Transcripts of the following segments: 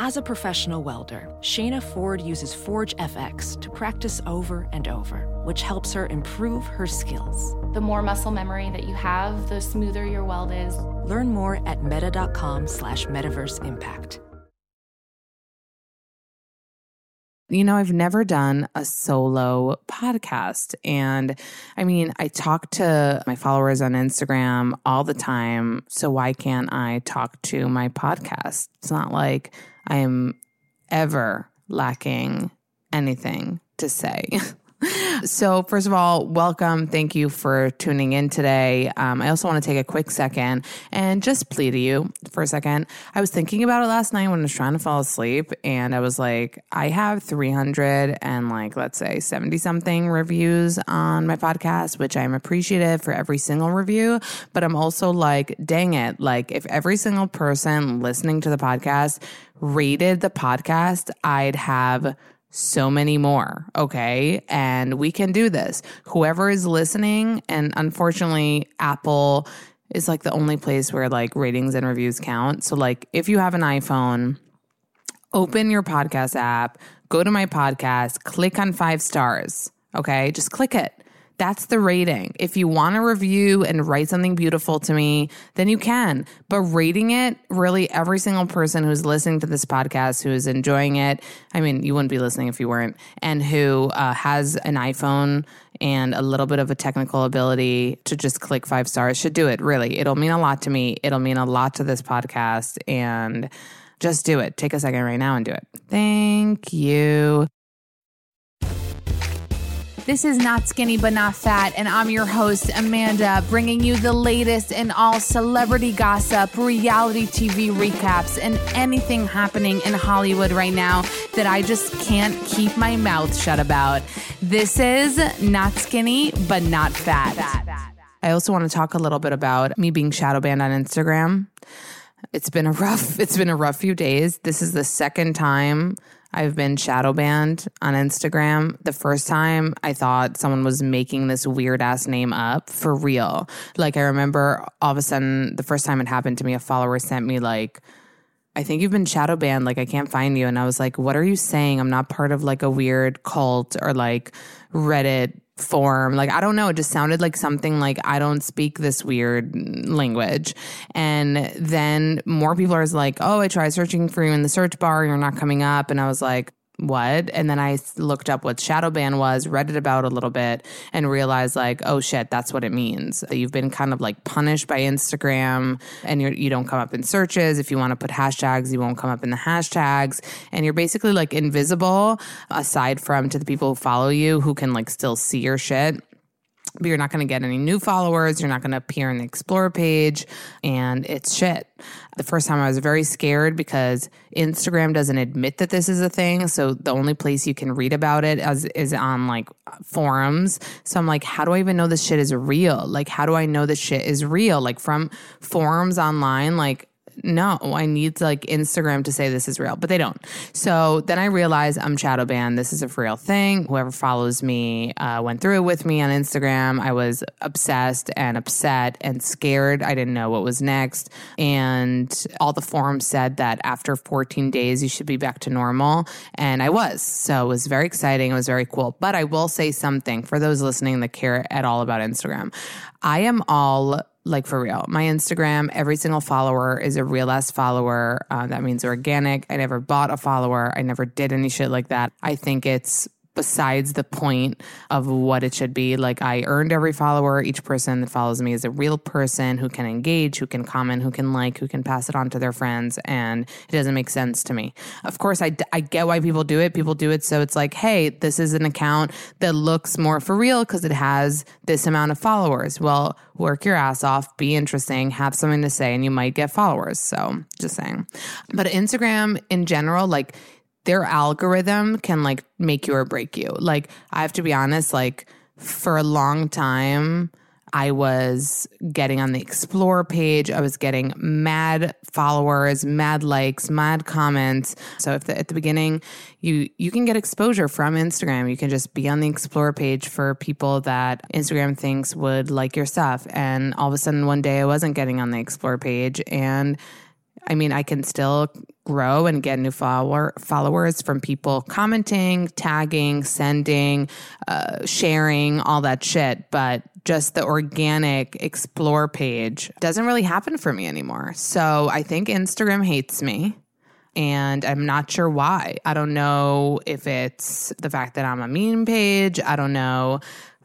As a professional welder, Shayna Ford uses Forge FX to practice over and over, which helps her improve her skills. The more muscle memory that you have, the smoother your weld is. Learn more at meta.com slash metaverse impact. You know, I've never done a solo podcast. And I mean, I talk to my followers on Instagram all the time. So why can't I talk to my podcast? It's not like I'm ever lacking anything to say. so, first of all, welcome. Thank you for tuning in today. Um, I also want to take a quick second and just plead to you for a second. I was thinking about it last night when I was trying to fall asleep, and I was like, I have 300 and like, let's say 70 something reviews on my podcast, which I'm appreciative for every single review. But I'm also like, dang it. Like, if every single person listening to the podcast rated the podcast, I'd have so many more. Okay. And we can do this. Whoever is listening, and unfortunately, Apple is like the only place where like ratings and reviews count. So, like, if you have an iPhone, open your podcast app, go to my podcast, click on five stars. Okay. Just click it. That's the rating. If you want to review and write something beautiful to me, then you can. But rating it, really, every single person who's listening to this podcast, who is enjoying it, I mean, you wouldn't be listening if you weren't, and who uh, has an iPhone and a little bit of a technical ability to just click five stars should do it. Really, it'll mean a lot to me. It'll mean a lot to this podcast. And just do it. Take a second right now and do it. Thank you. This is Not Skinny But Not Fat, and I'm your host, Amanda, bringing you the latest in all celebrity gossip, reality TV recaps, and anything happening in Hollywood right now that I just can't keep my mouth shut about. This is Not Skinny But Not Fat. I also want to talk a little bit about me being shadow banned on Instagram. It's been a rough it's been a rough few days. This is the second time I've been shadow banned on Instagram. The first time I thought someone was making this weird ass name up for real. Like I remember all of a sudden the first time it happened to me, a follower sent me like I think you've been shadow banned. Like, I can't find you. And I was like, what are you saying? I'm not part of like a weird cult or like Reddit form. Like, I don't know. It just sounded like something like I don't speak this weird language. And then more people are like, oh, I tried searching for you in the search bar. You're not coming up. And I was like, what? And then I looked up what shadow ban was, read it about a little bit, and realized like, oh shit, that's what it means. That you've been kind of like punished by Instagram, and you're, you don't come up in searches. If you want to put hashtags, you won't come up in the hashtags, and you're basically like invisible aside from to the people who follow you who can like still see your shit but you're not going to get any new followers. You're not going to appear in the Explore page, and it's shit. The first time I was very scared because Instagram doesn't admit that this is a thing. So the only place you can read about it as, is on like forums. So I'm like, how do I even know this shit is real? Like, how do I know this shit is real? Like from forums online, like no, I need like Instagram to say this is real, but they don't. So then I realized I'm shadow banned. This is a real thing. Whoever follows me uh, went through it with me on Instagram. I was obsessed and upset and scared. I didn't know what was next. And all the forums said that after 14 days, you should be back to normal. And I was. So it was very exciting. It was very cool. But I will say something for those listening that care at all about Instagram. I am all like for real. My Instagram, every single follower is a real ass follower. Uh, that means organic. I never bought a follower. I never did any shit like that. I think it's besides the point of what it should be. Like I earned every follower. Each person that follows me is a real person who can engage, who can comment, who can like, who can pass it on to their friends. And it doesn't make sense to me. Of course, I, I get why people do it. People do it so it's like, hey, this is an account that looks more for real because it has this amount of followers. Well, work your ass off, be interesting, have something to say, and you might get followers. So just saying. But Instagram in general, like, their algorithm can like make you or break you. Like, I have to be honest, like, for a long time, I was getting on the explore page. I was getting mad followers, mad likes, mad comments. So if the, at the beginning you you can get exposure from Instagram, you can just be on the explore page for people that Instagram thinks would like your stuff. And all of a sudden one day I wasn't getting on the explore page and I mean, I can still grow and get new follower, followers from people commenting, tagging, sending, uh, sharing, all that shit. But just the organic explore page doesn't really happen for me anymore. So I think Instagram hates me. And I'm not sure why. I don't know if it's the fact that I'm a meme page. I don't know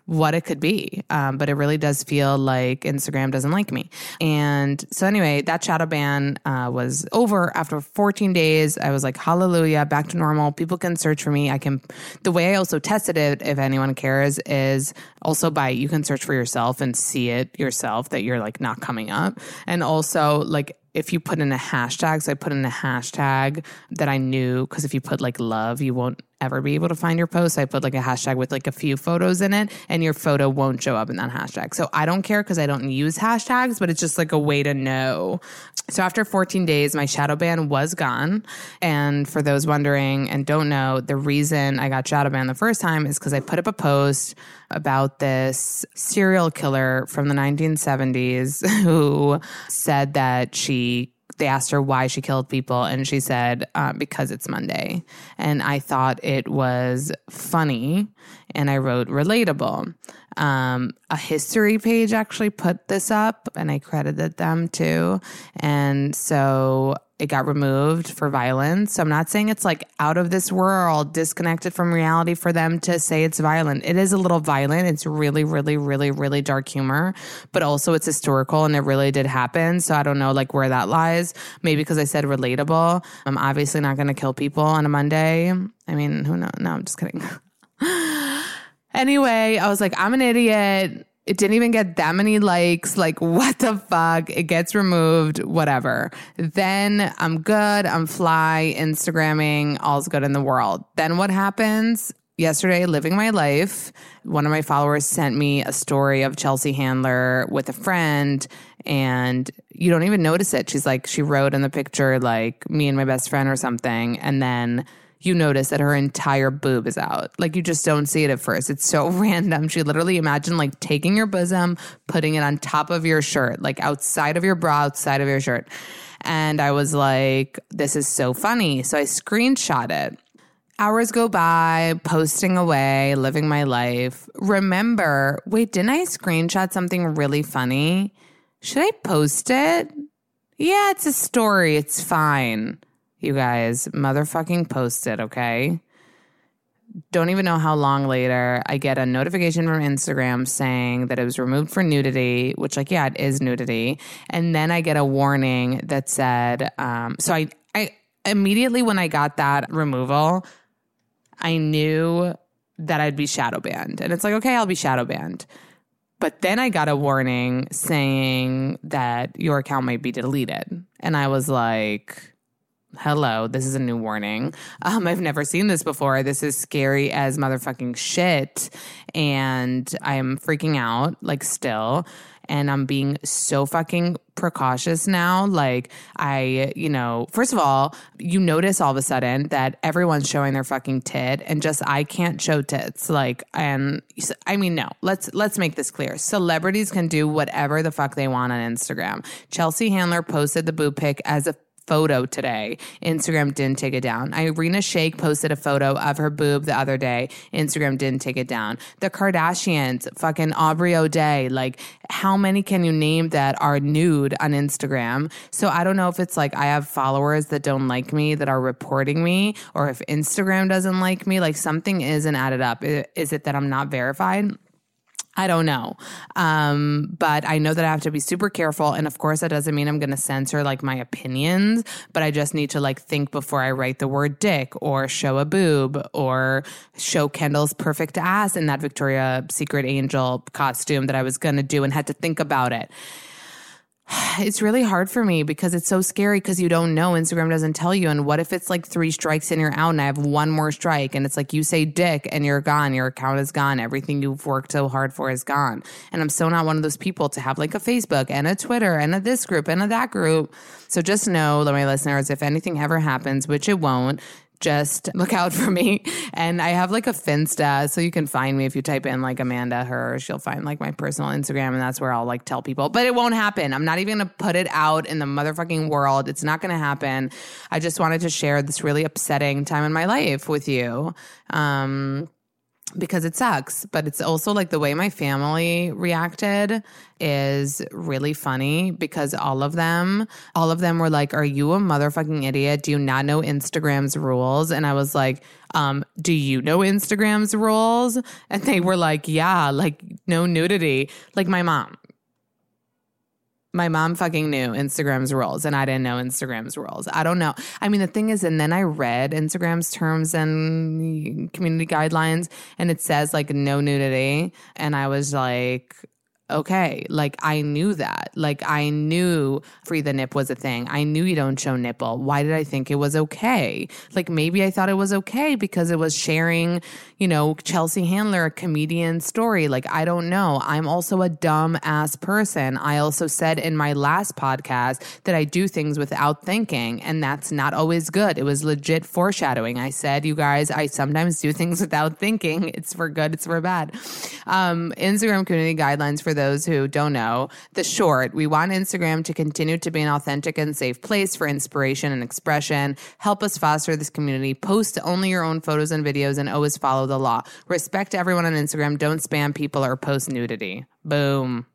what it could be. Um, but it really does feel like Instagram doesn't like me. And so, anyway, that shadow ban uh, was over after 14 days. I was like, hallelujah, back to normal. People can search for me. I can, the way I also tested it, if anyone cares, is also by you can search for yourself and see it yourself that you're like not coming up. And also, like, if you put in a hashtag, so I put in a hashtag that I knew because if you put like love, you won't ever be able to find your post. I put like a hashtag with like a few photos in it, and your photo won't show up in that hashtag. So I don't care because I don't use hashtags, but it's just like a way to know. So after 14 days, my shadow ban was gone. And for those wondering and don't know, the reason I got shadow banned the first time is because I put up a post about this serial killer from the 1970s who said that she they asked her why she killed people and she said uh, because it's monday. And i thought it was funny and i wrote relatable um, a history page actually put this up and i credited them too and so it got removed for violence. So I'm not saying it's like out of this world, disconnected from reality for them to say it's violent. It is a little violent. It's really, really, really, really dark humor, but also it's historical and it really did happen. So I don't know like where that lies. Maybe because I said relatable. I'm obviously not going to kill people on a Monday. I mean, who knows? No, I'm just kidding. anyway, I was like, I'm an idiot. It didn't even get that many likes. Like, what the fuck? It gets removed, whatever. Then I'm good. I'm fly, Instagramming, all's good in the world. Then what happens? Yesterday, living my life, one of my followers sent me a story of Chelsea Handler with a friend, and you don't even notice it. She's like, she wrote in the picture, like, me and my best friend or something. And then you notice that her entire boob is out. Like you just don't see it at first. It's so random. She literally imagined like taking your bosom, putting it on top of your shirt, like outside of your bra, outside of your shirt. And I was like, this is so funny. So I screenshot it. Hours go by, posting away, living my life. Remember, wait, didn't I screenshot something really funny? Should I post it? Yeah, it's a story. It's fine. You guys, motherfucking post it, okay? Don't even know how long later I get a notification from Instagram saying that it was removed for nudity, which, like, yeah, it is nudity. And then I get a warning that said, um, so I, I immediately when I got that removal, I knew that I'd be shadow banned. And it's like, okay, I'll be shadow banned. But then I got a warning saying that your account might be deleted. And I was like, hello, this is a new warning. Um, I've never seen this before. This is scary as motherfucking shit. And I'm freaking out, like, still. And I'm being so fucking precautious now. Like, I, you know, first of all, you notice all of a sudden that everyone's showing their fucking tit and just I can't show tits. Like, and I mean, no, let's, let's make this clear. Celebrities can do whatever the fuck they want on Instagram. Chelsea Handler posted the boob pic as a photo today. Instagram didn't take it down. Irina Shayk posted a photo of her boob the other day. Instagram didn't take it down. The Kardashians, fucking Aubrey O'Day, like how many can you name that are nude on Instagram? So I don't know if it's like I have followers that don't like me that are reporting me or if Instagram doesn't like me, like something isn't added up. Is it that I'm not verified? I don't know. Um, but I know that I have to be super careful. And of course, that doesn't mean I'm going to censor like my opinions, but I just need to like think before I write the word dick or show a boob or show Kendall's perfect ass in that Victoria Secret Angel costume that I was going to do and had to think about it it's really hard for me because it's so scary because you don't know. Instagram doesn't tell you. And what if it's like three strikes and you're out and I have one more strike and it's like you say dick and you're gone. Your account is gone. Everything you've worked so hard for is gone. And I'm so not one of those people to have like a Facebook and a Twitter and a this group and a that group. So just know, my listeners, if anything ever happens, which it won't, just look out for me. And I have like a Finsta, so you can find me if you type in like Amanda Her. She'll find like my personal Instagram, and that's where I'll like tell people. But it won't happen. I'm not even gonna put it out in the motherfucking world. It's not gonna happen. I just wanted to share this really upsetting time in my life with you. Um, because it sucks, but it's also like the way my family reacted is really funny because all of them, all of them were like, Are you a motherfucking idiot? Do you not know Instagram's rules? And I was like, um, do you know Instagram's rules? And they were like, Yeah, like no nudity. Like my mom my mom fucking knew Instagram's rules and I didn't know Instagram's rules. I don't know. I mean, the thing is, and then I read Instagram's terms and community guidelines and it says like no nudity. And I was like, okay. Like I knew that. Like I knew free the nip was a thing. I knew you don't show nipple. Why did I think it was okay? Like maybe I thought it was okay because it was sharing, you know, Chelsea Handler, a comedian story. Like I don't know. I'm also a dumb ass person. I also said in my last podcast that I do things without thinking, and that's not always good. It was legit foreshadowing. I said, you guys, I sometimes do things without thinking. It's for good, it's for bad. Um, Instagram community guidelines for those who don't know, the short, we want Instagram to continue to be an authentic and safe place for inspiration and expression. Help us foster this community. Post only your own photos and videos and always follow the law. Respect everyone on Instagram. Don't spam people or post nudity. Boom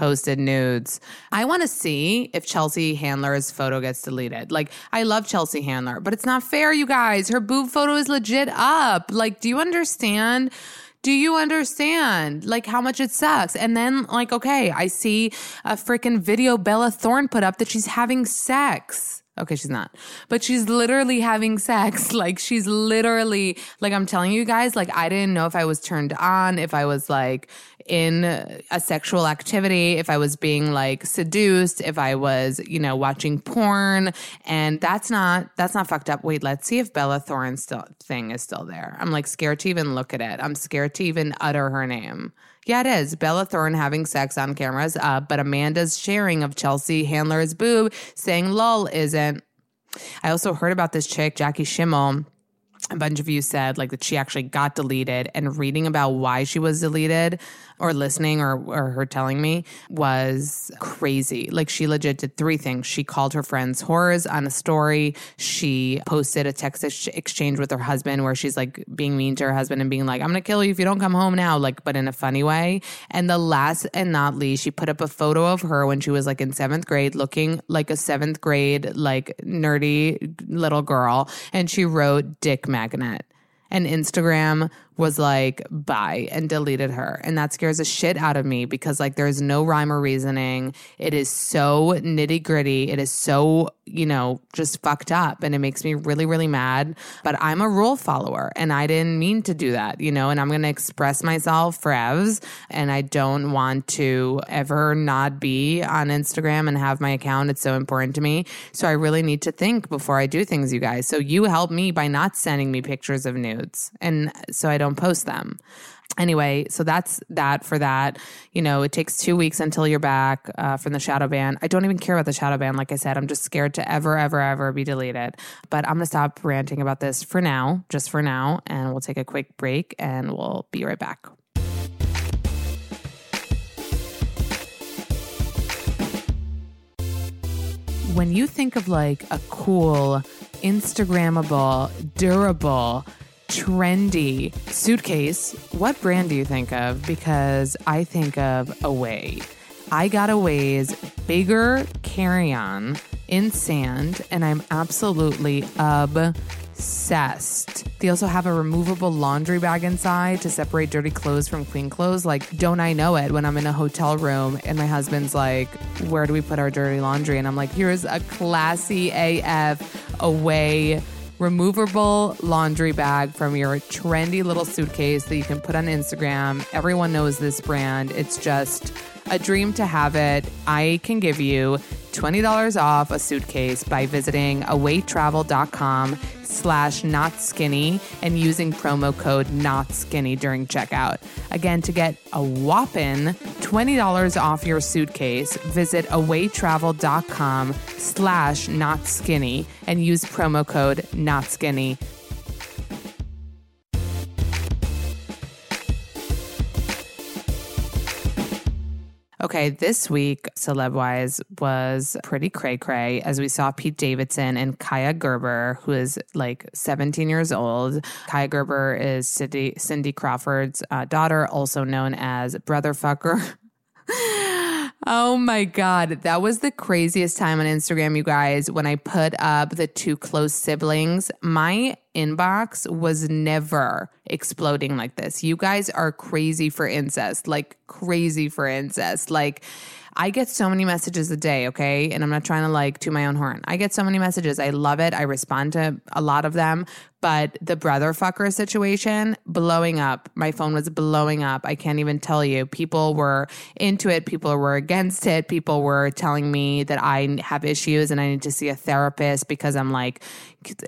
posted nudes. I want to see if Chelsea Handler's photo gets deleted. Like, I love Chelsea Handler, but it's not fair, you guys. Her boob photo is legit up. Like, do you understand? Do you understand like how much it sucks? And then like, okay, I see a freaking video Bella Thorne put up that she's having sex. Okay, she's not. But she's literally having sex. Like she's literally like I'm telling you guys, like I didn't know if I was turned on, if I was like in a sexual activity, if I was being like seduced, if I was, you know, watching porn. And that's not that's not fucked up. Wait, let's see if Bella Thorne's still thing is still there. I'm like scared to even look at it. I'm scared to even utter her name. Yeah, it is. Bella Thorne having sex on cameras up, but Amanda's sharing of Chelsea Handler's boob saying lol isn't. I also heard about this chick, Jackie Schimmel a bunch of you said like that she actually got deleted and reading about why she was deleted or listening or, or her telling me was crazy. Like she legit did three things. She called her friends horrors on a story. She posted a text exchange with her husband where she's like being mean to her husband and being like, I'm going to kill you if you don't come home now, like, but in a funny way. And the last and not least, she put up a photo of her when she was like in seventh grade looking like a seventh grade, like nerdy little girl. And she wrote dick magnet and Instagram was like, bye, and deleted her. And that scares the shit out of me because, like, there's no rhyme or reasoning. It is so nitty gritty. It is so, you know, just fucked up. And it makes me really, really mad. But I'm a rule follower and I didn't mean to do that, you know, and I'm going to express myself for Evs. And I don't want to ever not be on Instagram and have my account. It's so important to me. So I really need to think before I do things, you guys. So you help me by not sending me pictures of nudes. And so I don't don't post them. Anyway, so that's that for that. You know, it takes two weeks until you're back uh, from the shadow ban. I don't even care about the shadow ban. Like I said, I'm just scared to ever, ever, ever be deleted. But I'm going to stop ranting about this for now, just for now. And we'll take a quick break and we'll be right back. when you think of like a cool, Instagrammable, durable, trendy suitcase, what brand do you think of? Because I think of Away. I got Away's bigger carry on in sand, and I'm absolutely obsessed. They also have a removable laundry bag inside to separate dirty clothes from clean clothes. Like, don't I know it when I'm in a hotel room and my husband's like, Where do we put our dirty laundry? And I'm like, Here's a classy AF Away removable laundry bag from your trendy little suitcase that you can put on Instagram. Everyone knows this brand. It's just a dream to have it. I can give you $20 off a suitcase by visiting awaytravel.com slash not skinny and using promo code not skinny during checkout. Again, to get a whopping $20 off your suitcase, visit awaytravel.com slash not skinny and use promo code not skinny. Okay, this week, celeb wise, was pretty cray cray as we saw Pete Davidson and Kaia Gerber, who is like 17 years old. Kaia Gerber is Cindy, Cindy Crawford's uh, daughter, also known as Brother Fucker. Oh my God. That was the craziest time on Instagram, you guys, when I put up the two close siblings. My inbox was never exploding like this. You guys are crazy for incest, like crazy for incest. Like, I get so many messages a day, okay? And I'm not trying to like to my own horn. I get so many messages. I love it. I respond to a lot of them. But the brother fucker situation, blowing up. My phone was blowing up. I can't even tell you. People were into it. People were against it. People were telling me that I have issues and I need to see a therapist because I'm like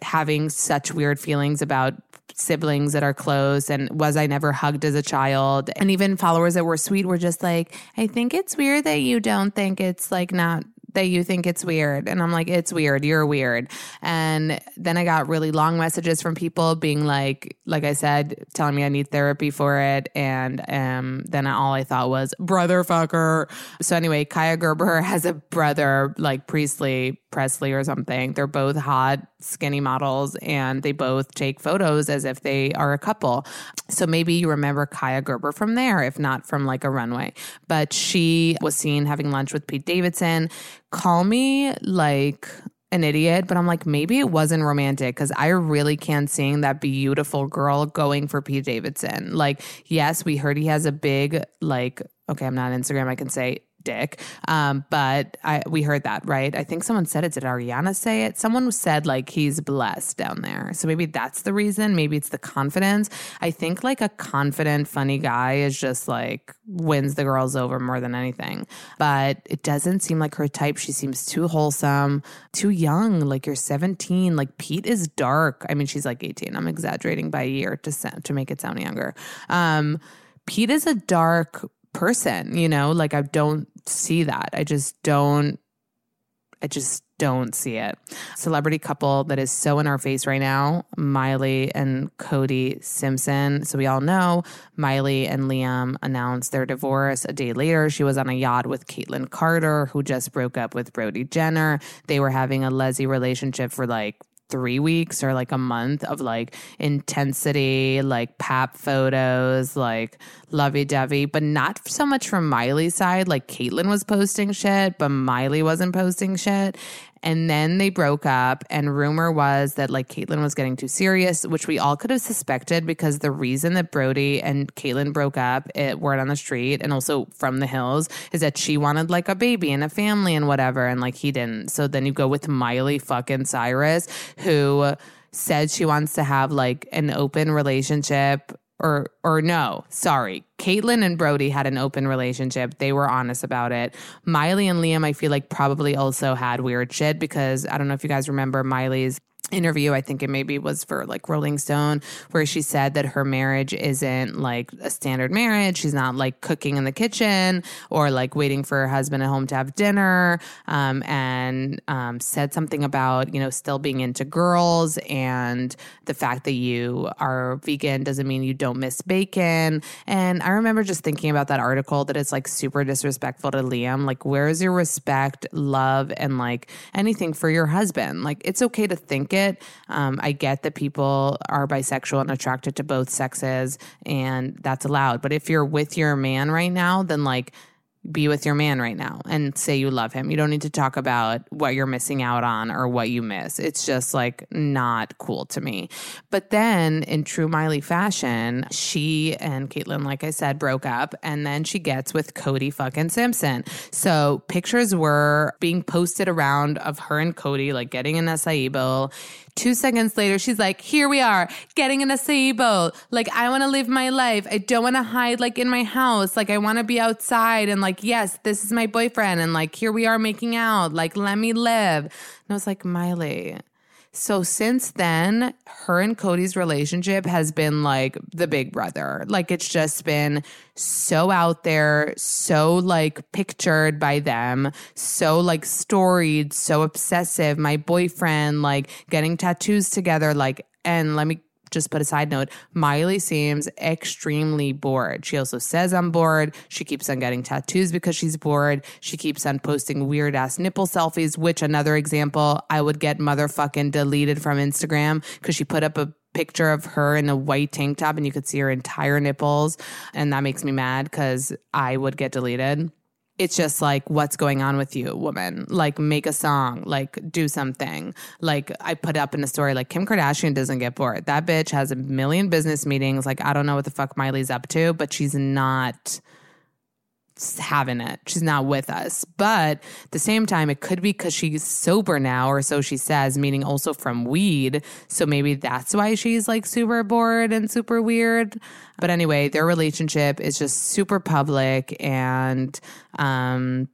having such weird feelings about siblings that are close and was I never hugged as a child. And even followers that were sweet were just like, I think it's weird that you don't think it's like not that you think it's weird. And I'm like, it's weird. You're weird. And then I got really long messages from people being like, like I said, telling me I need therapy for it. And um, then all I thought was, brother fucker. So anyway, Kaia Gerber has a brother, like Priestley Presley or something. They're both hot, skinny models, and they both take photos as if they are a couple. So maybe you remember Kaia Gerber from there, if not from like a runway. But she was seen having lunch with Pete Davidson call me like an idiot, but I'm like, maybe it wasn't romantic because I really can't seeing that beautiful girl going for Pete Davidson. Like, yes, we heard he has a big, like, okay, I'm not Instagram, I can say dick. Um, but I we heard that, right? I think someone said it. Did Ariana say it? Someone said like he's blessed down there. So maybe that's the reason. Maybe it's the confidence. I think like a confident, funny guy is just like wins the girls over more than anything. But it doesn't seem like her type. She seems too wholesome, too young. Like you're 17. Like Pete is dark. I mean, she's like 18. I'm exaggerating by a year to to make it sound younger. Um, Pete is a dark person, you know, like I don't see that. I just don't, I just don't see it. Celebrity couple that is so in our face right now Miley and Cody Simpson. So we all know Miley and Liam announced their divorce a day later. She was on a yacht with Kaitlynn Carter, who just broke up with Brody Jenner. They were having a Leslie relationship for like three weeks or like a month of like intensity, like pap photos, like lovey dovey, but not so much from Miley's side. Like Kaitlynn was posting shit, but Miley wasn't posting shit. And then they broke up, and rumor was that like Kaitlynn was getting too serious, which we all could have suspected because the reason that Brody and Kaitlynn broke up, it word on the street and also from the hills, is that she wanted like a baby and a family and whatever, and like he didn't. So then you go with Miley fucking Cyrus, who said she wants to have like an open relationship or or no, sorry. Kaitlynn and Brody had an open relationship. They were honest about it. Miley and Liam, I feel like probably also had weird shit because I don't know if you guys remember Miley's interview i think it maybe was for like rolling stone where she said that her marriage isn't like a standard marriage. She's not like cooking in the kitchen or like waiting for her husband at home to have dinner um, and um, said something about you know still being into girls and the fact that you are vegan doesn't mean you don't miss bacon. And i remember just thinking about that article that it's like super disrespectful to liam. Like where's your respect love and like anything for your husband? Like it's okay to think it it. Um, I get that people are bisexual and attracted to both sexes, and that's allowed. But if you're with your man right now, then like be with your man right now and say you love him. You don't need to talk about what you're missing out on or what you miss. It's just like not cool to me. But then in true Miley fashion, she and Kaitlynn, like I said, broke up and then she gets with Cody fucking Simpson. So pictures were being posted around of her and Cody like getting an acai bowl. Two seconds later, she's like, Here we are, getting an acai bowl. Like, I want to live my life. I don't want to hide, like, in my house. Like, I want to be outside and, like, yes, this is my boyfriend. And, like, here we are making out. Like, let me live. And I was like, Miley, so since then, her and Cody's relationship has been like the big brother. Like it's just been so out there, so like pictured by them, so like storied, so obsessive. My boyfriend, like getting tattoos together, like, and let me just put a side note Miley seems extremely bored. She also says, I'm bored. She keeps on getting tattoos because she's bored. She keeps on posting weird ass nipple selfies, which another example, I would get motherfucking deleted from Instagram because she put up a picture of her in a white tank top and you could see her entire nipples. And that makes me mad because I would get deleted it's just like what's going on with you woman? Like make a song like do something. Like i put up in a story like kim kardashian doesn't get bored. That bitch has a million business meetings. Like i don't know what the fuck miley's up to but she's not having it. She's not with us. But at the same time, it could be because she's sober now, or so she says, meaning also from weed. So maybe that's why she's like super bored and super weird. But anyway, their relationship is just super public and um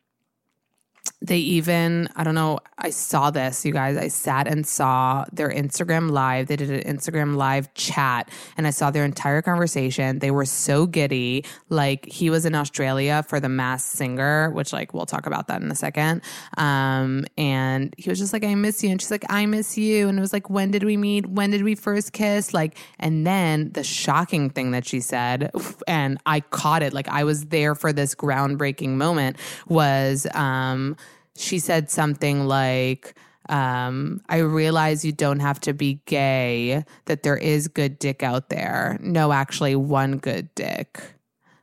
they even i don't know i saw this you guys. I sat and saw their instagram live. They did an instagram live chat and i saw their entire conversation. They were so giddy. Like he was in australia for the Masked Singer which like we'll talk about that in a second. Um and he was just like i miss you. And she's like i miss you. And it was like when did we meet? When did we first kiss? Like and then the shocking thing that she said and i caught it. Like i was there for this groundbreaking moment was um she said something like, um, I realize you don't have to be gay, that there is good dick out there. No, actually, one good dick.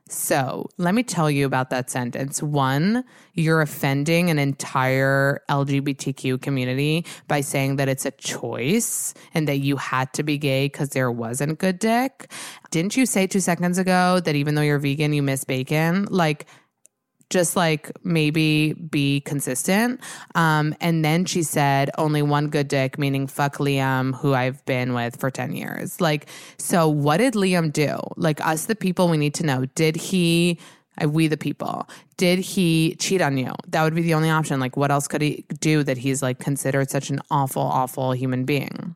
So let me tell you about that sentence. One, you're offending an entire LGBTQ community by saying that it's a choice and that you had to be gay because there wasn't good dick. Didn't you say two seconds ago that even though you're vegan, you miss bacon? Like, just like maybe be consistent. Um, and then she said, only one good dick, meaning fuck Liam, who I've been with for 10 years. Like, so what did Liam do? Like, us, the people, we need to know. Did he, uh, we the people, did he cheat on you? That would be the only option. Like, what else could he do that he's like considered such an awful, awful human being?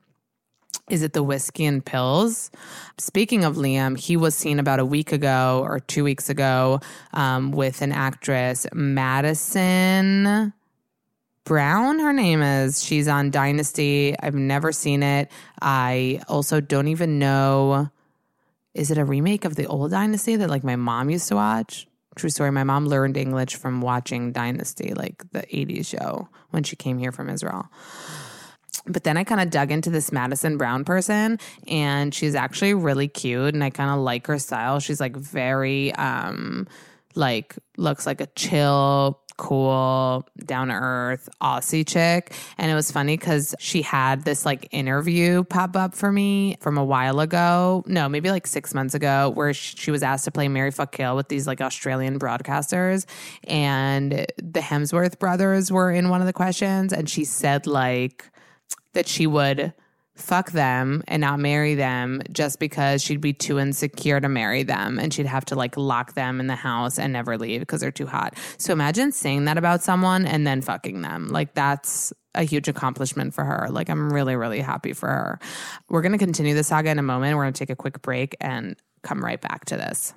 Is it the whiskey and pills? Speaking of Liam, he was seen about a week ago or two weeks ago um, with an actress, Maddison Brown, her name is. She's on Dynasty. I've never seen it. I also don't even know. Is it a remake of the old Dynasty that like my mom used to watch? True story. My mom learned English from watching Dynasty, like the 80s show when she came here from Israel. But then I kind of dug into this Maddison Brown person and she's actually really cute and I kind of like her style. She's like very um like looks like a chill cool, down to earth Aussie chick. And it was funny because she had this like interview pop up for me from a while ago. No, maybe like six months ago, where she was asked to play Mary Fuck Kill with these like Australian broadcasters. And the Hemsworth brothers were in one of the questions. And she said, like, that she would fuck them and not marry them just because she'd be too insecure to marry them and she'd have to like lock them in the house and never leave because they're too hot. So imagine saying that about someone and then fucking them. Like that's a huge accomplishment for her. Like, I'm really, really happy for her. We're going to continue the saga in a moment. We're going to take a quick break and come right back to this.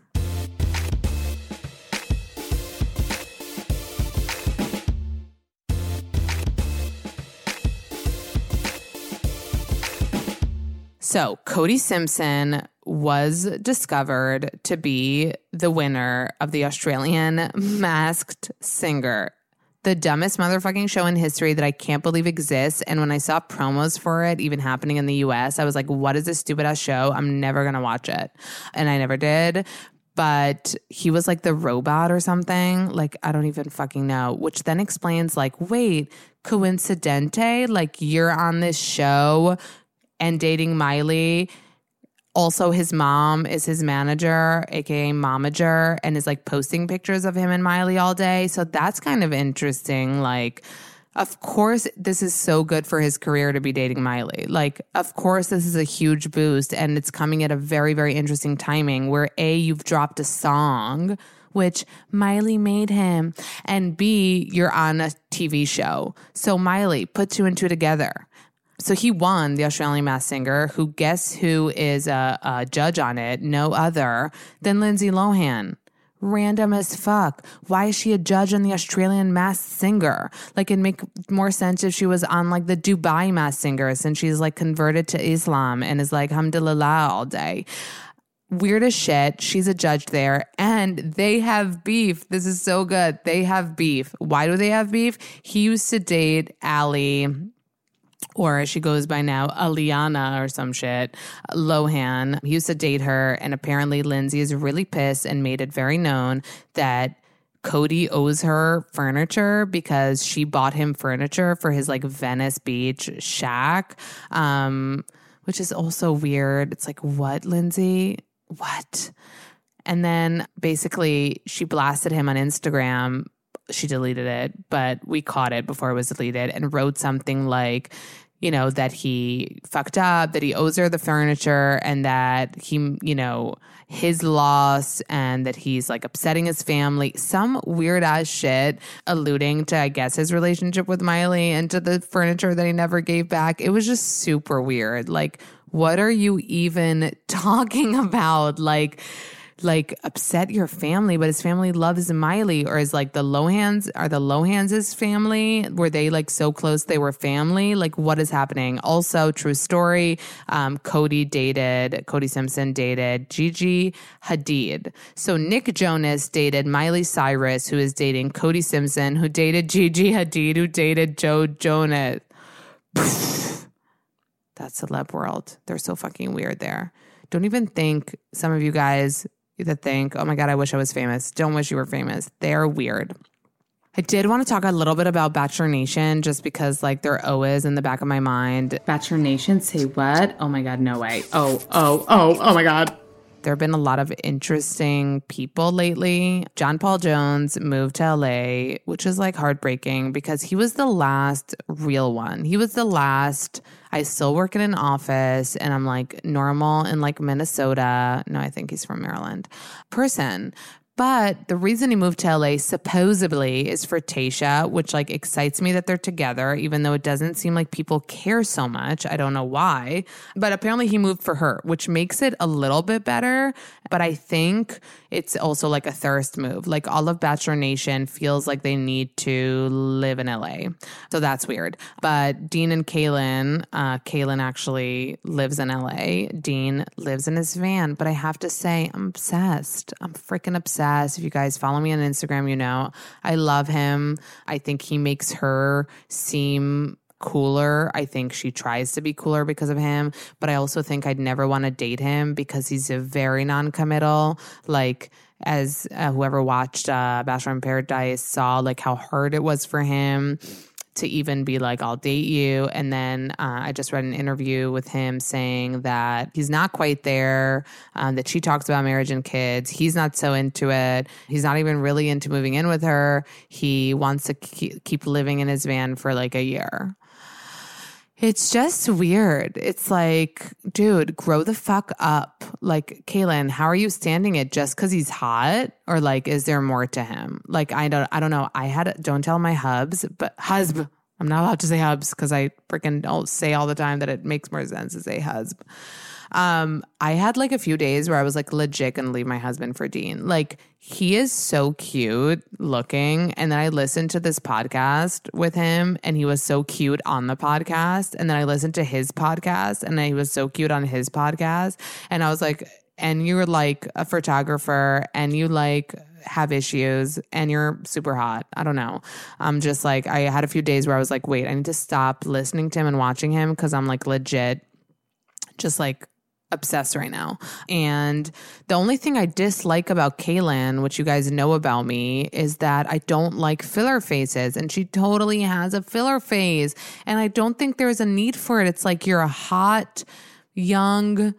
So, Cody Simpson was discovered to be the winner of the Australian Masked Singer. The dumbest motherfucking show in history that I can't believe exists. And when I saw promos for it even happening in the US, I was like, what is this stupid ass show? I'm never gonna watch it. And I never did. But he was like the robot or something. Like, I don't even fucking know. Which then explains, like, wait, coincidente? Like, you're on this show and dating Miley. Also, his mom is his manager, aka momager, and is like posting pictures of him and Miley all day. So that's kind of interesting. Like, of course, this is so good for his career to be dating Miley. Like, of course, this is a huge boost, and it's coming at a very, very interesting timing where A, you've dropped a song, which Miley made him, and B, you're on a TV show. So, Miley, put two and two together. So he won the Australian Masked Singer, who guess who is a, a judge on it? No other than Lindsay Lohan. Random as fuck. Why is she a judge on the Australian Masked Singer? Like, it'd make more sense if she was on like the Dubai Masked Singer since she's like converted to Islam and is like hamdulillah all day weird as shit. She's a judge there, and they have beef. This is so good. They have beef. Why do they have beef? He used to date Ali or as she goes by now, Aliana or some shit, Lohan. He used to date her, and apparently Lindsay is really pissed and made it very known that Cody owes her furniture because she bought him furniture for his like Venice Beach shack, um, which is also weird. It's like, what, Lindsay? What? And then basically she blasted him on Instagram she deleted it, but we caught it before it was deleted and wrote something like, you know, that he fucked up, that he owes her the furniture, and that he, you know, his loss and that he's like upsetting his family. Some weird ass shit alluding to, I guess, his relationship with Miley and to the furniture that he never gave back. It was just super weird. Like, what are you even talking about? Like, like upset your family, but his family loves Miley, or is like the Lohans are the Lohans his family? Were they like so close they were family? Like what is happening? Also, true story. Um, Cody dated Cody Simpson dated Gigi Hadid. So Nick Jonas dated Miley Cyrus, who is dating Cody Simpson, who dated Gigi Hadid, who dated Joe Jonas. That's celeb world. They're so fucking weird there. Don't even think some of you guys that think, oh my God, I wish I was famous. Don't wish you were famous. They're weird. I did want to talk a little bit about Bachelor Nation just because, like, they're always in the back of my mind. Bachelor Nation, say what? Oh my God, no way. Oh, oh, oh, oh my God. There have been a lot of interesting people lately. John Paul Jones moved to LA, which is like heartbreaking because he was the last real one. He was the last I still work in an office and I'm like normal in like Minnesota. No, I think he's from Maryland. Person but the reason he moved to LA supposedly is for Tasha, which like excites me that they're together, even though it doesn't seem like people care so much. I don't know why. But apparently he moved for her, which makes it a little bit better. But I think it's also like a thirst move. Like all of Bachelor Nation feels like they need to live in LA. So that's weird. But Dean and Caelynn, uh, Caelynn actually lives in LA. Dean lives in his van. But I have to say, I'm obsessed. I'm freaking obsessed. If you guys follow me on Instagram, you know I love him. I think he makes her seem cooler. I think she tries to be cooler because of him, but I also think I'd never want to date him because he's a very non-committal. Like as uh, whoever watched uh, Bachelor in Paradise saw, like how hard it was for him to even be like, I'll date you. And then uh, I just read an interview with him saying that he's not quite there, um, that she talks about marriage and kids. He's not so into it. He's not even really into moving in with her. He wants to keep living in his van for like a year. It's just weird. It's like, dude, grow the fuck up. Like, Caelynn, how are you standing it just because he's hot? Or like, is there more to him? Like, I don't, I don't know. I had, don't tell my hubs, but husb, I'm not allowed to say hubs because I freaking say all the time that it makes more sense to say husb. Um, I had like a few days where I was like legit gonna leave my husband for Dean. Like he is so cute looking. And then I listened to this podcast with him and he was so cute on the podcast. And then I listened to his podcast and he was so cute on his podcast. And I was like, and you're like a photographer and you like have issues and you're super hot. I don't know. I'm just like, I had a few days where I was like, wait, I need to stop listening to him and watching him because I'm like legit just like obsessed right now. And the only thing I dislike about Caelynn, which you guys know about me, is that I don't like filler faces. And she totally has a filler face. And I don't think there's a need for it. It's like you're a hot, young,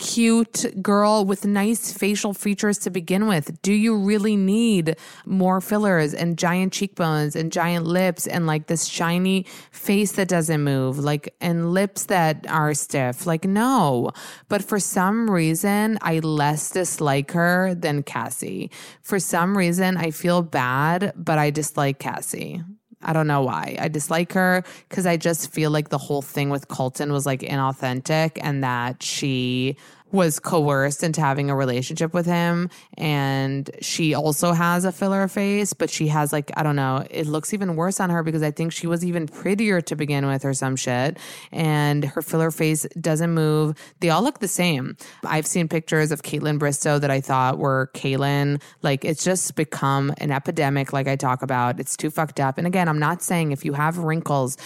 cute girl with nice facial features to begin with. Do you really need more fillers and giant cheekbones and giant lips and like this shiny face that doesn't move, like and lips that are stiff? Like, no. But for some reason, I less dislike her than Cassie. For some reason, I feel bad, but I dislike Cassie. I don't know why. I dislike her because I just feel like the whole thing with Colton was like inauthentic and that she was coerced into having a relationship with him. And she also has a filler face but she has like i don't know it looks even worse on her because i think she was even prettier to begin with or some shit. And her filler face doesn't move. They all look the same. I've seen pictures of Kaitlyn Bristowe that i thought were Caelynn like it's just become an epidemic like i talk about. It's too fucked up. And again i'm not saying if you have wrinkles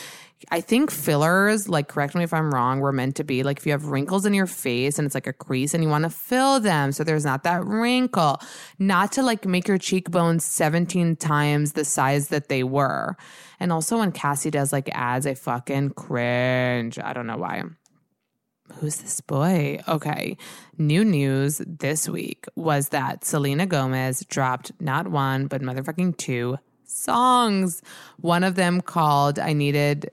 I think fillers, like, correct me if I'm wrong, were meant to be like if you have wrinkles in your face and it's like a crease and you want to fill them so there's not that wrinkle, not to like make your cheekbones 17 times the size that they were. And also when Cassie does like ads, I fucking cringe. I don't know why. Who's this boy? Okay. New news this week was that Selena Gomez dropped not one, but motherfucking two songs. One of them called I Needed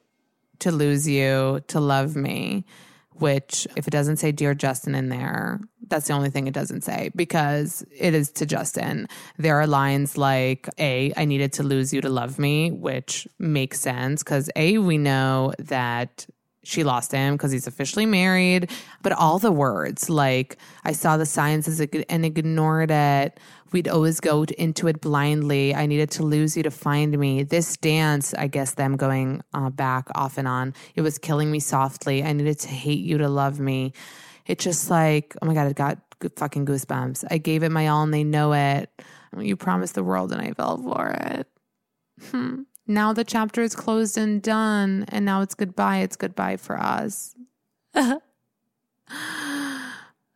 to lose you, to love me, which if it doesn't say Dear Justin in there, that's the only thing it doesn't say because it is to Justin. There are lines like, A, I needed to lose you to love me, which makes sense because A, we know that she lost him because he's officially married. But all the words, like I saw the signs and ignored it. We'd always go into it blindly. I needed to lose you to find me. This dance, I guess, them going uh, back off and on, it was killing me softly. I needed to hate you to love me. It's just like, oh my God, it got fucking goosebumps. I gave it my all and they know it. You promised the world and I fell for it. Hmm. Now the chapter is closed and done, and now it's goodbye. It's goodbye for us. oh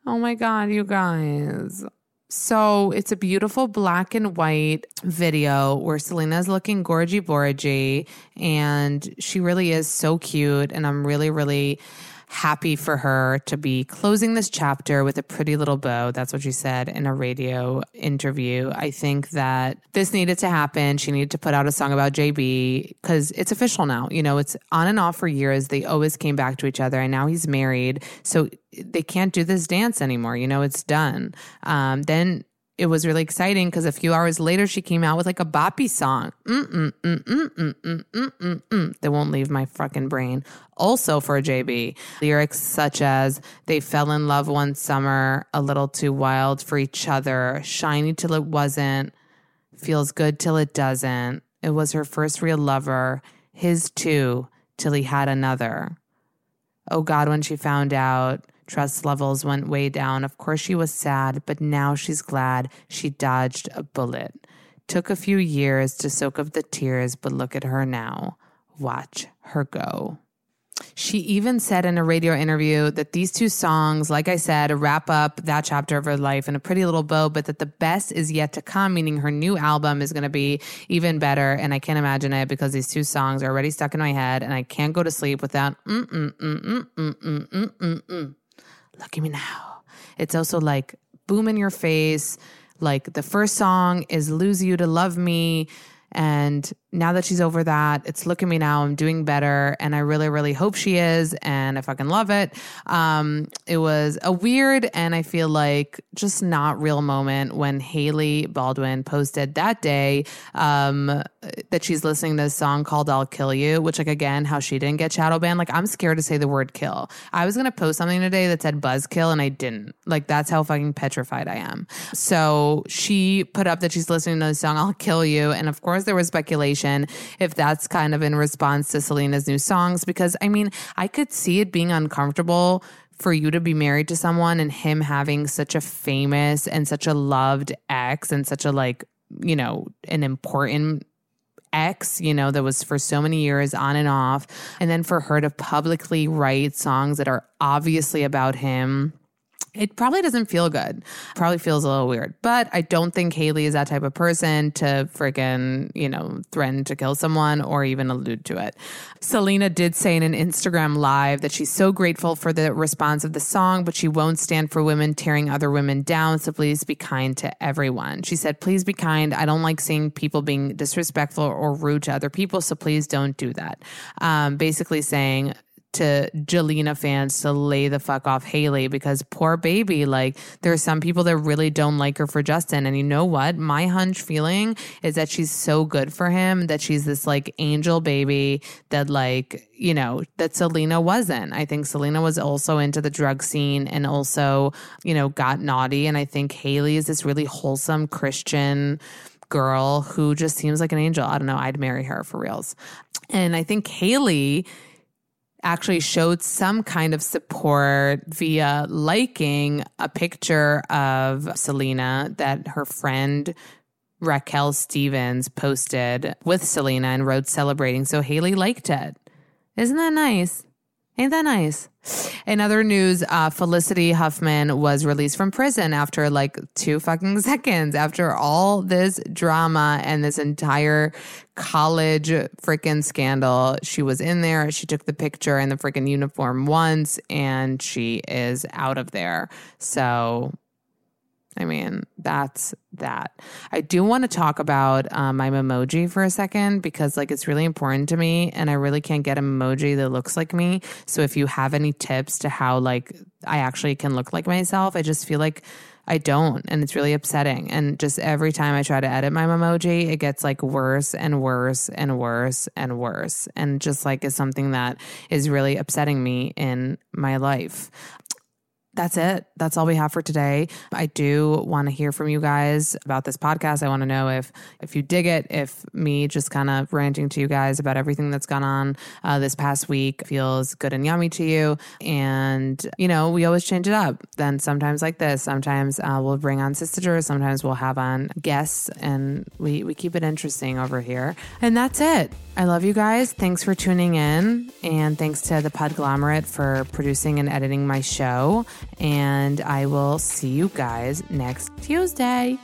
my God, you guys. So it's a beautiful black and white video where Selena's looking gorgy borgy and she really is so cute. And I'm really, really happy for her to be closing this chapter with a pretty little bow. That's what she said in a radio interview. I think that this needed to happen. She needed to put out a song about JB because it's official now. You know, it's on and off for years. They always came back to each other, and now he's married. So they can't do this dance anymore. You know, it's done. Um, then it was really exciting because a few hours later she came out with like a boppy song. Mm-mm, mm-mm, mm-mm, mm-mm, won't leave my fucking brain. Also for JB, lyrics such as "They fell in love one summer, a little too wild for each other, shiny till it wasn't, feels good till it doesn't. It was her first real lover, his too, till he had another. Oh God, when she found out." Trust levels went way down. Of course, she was sad, but now she's glad she dodged a bullet. Took a few years to soak up the tears, but look at her now. Watch her go. She even said in a radio interview that these two songs, like I said, wrap up that chapter of her life in a pretty little bow, but that the best is yet to come, meaning her new album is going to be even better. And I can't imagine it because these two songs are already stuck in my head and I can't go to sleep without mm mm mm mm mm mm mm mm. mm look at me now. It's also like boom in your face. Like the first song is Lose You to Love Me. And now that she's over that, it's look at me now. I'm doing better. And I really, really hope she is. And I fucking love it. Um, it was a weird and I feel like just not real moment when Hailey Baldwin posted that day um, that she's listening to a song called I'll Kill You, which, like, again, how she didn't get shadow banned. Like, I'm scared to say the word kill. I was going to post something today that said buzzkill and I didn't. Like, that's how fucking petrified I am. So she put up that she's listening to the song I'll Kill You. And of course, there was speculation if that's kind of in response to Selena's new songs. Because I mean, I could see it being uncomfortable for you to be married to someone and him having such a famous and such a loved ex and such a like, you know, an important ex, you know, that was for so many years on and off. And then for her to publicly write songs that are obviously about him it probably doesn't feel good. Probably feels a little weird. But I don't think Hailey is that type of person to freaking, you know, threaten to kill someone or even allude to it. Selena did say in an Instagram live that she's so grateful for the response of the song, but she won't stand for women tearing other women down. So please be kind to everyone. She said, please be kind. I don't like seeing people being disrespectful or rude to other people. So please don't do that. Um, basically saying, to Jelena fans to lay the fuck off Hailey because poor baby, like there are some people that really don't like her for Justin. And you know what? My hunch feeling is that she's so good for him that she's this like angel baby that like, you know, that Selena wasn't. I think Selena was also into the drug scene and also, you know, got naughty. And I think Hailey is this really wholesome Christian girl who just seems like an angel. I don't know. I'd marry her for reals. And I think Hailey actually showed some kind of support via liking a picture of Selena that her friend Raquelle Stevens posted with Selena and wrote celebrating. So Hailey liked it. Isn't that nice? Ain't that nice? In other news, uh, Felicity Huffman was released from prison after like two fucking seconds. After all this drama and this entire college freaking scandal, she was in there. She took the picture in the freaking uniform once and she is out of there. So I mean, that's that. I do want to talk about um, my emoji for a second because, like, it's really important to me, and I really can't get an emoji that looks like me. So, if you have any tips to how, like, I actually can look like myself, I just feel like I don't, and it's really upsetting. And just every time I try to edit my emoji, it gets like worse and worse and worse and worse, and just like is something that is really upsetting me in my life that's it. That's all we have for today. I do want to hear from you guys about this podcast. I want to know if if you dig it, if me just kind of ranting to you guys about everything that's gone on uh, this past week feels good and yummy to you. And you know, we always change it up. Then sometimes like this, sometimes uh, we'll bring on sisters, sometimes we'll have on guests, and we we keep it interesting over here. And that's it. I love you guys. Thanks for tuning in. And thanks to the Podglomerate for producing and editing my show. And I will see you guys next Tuesday.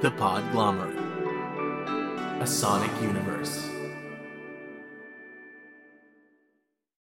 The Podglomerate, a sonic universe.